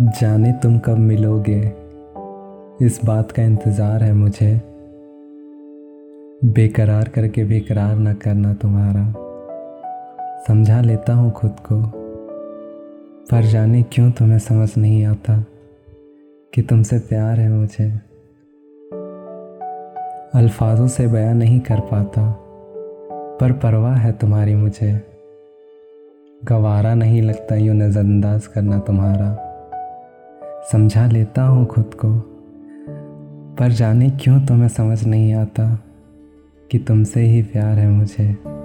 जाने तुम कब मिलोगे। इस बात का इंतज़ार है मुझे। बेकरार करके बेकरार ना करना तुम्हारा। समझा लेता हूँ खुद को। पर जाने क्यों तुम्हें समझ नहीं आता कि तुमसे प्यार है मुझे। अल्फाजों से बयां नहीं कर पाता, पर परवाह है तुम्हारी मुझे। गवारा नहीं लगता यूँ नज़रअंदाज करना तुम्हारा। समझा लेता हूँ खुद को। पर जाने क्यों तुम्हें समझ नहीं आता कि तुमसे ही प्यार है मुझे।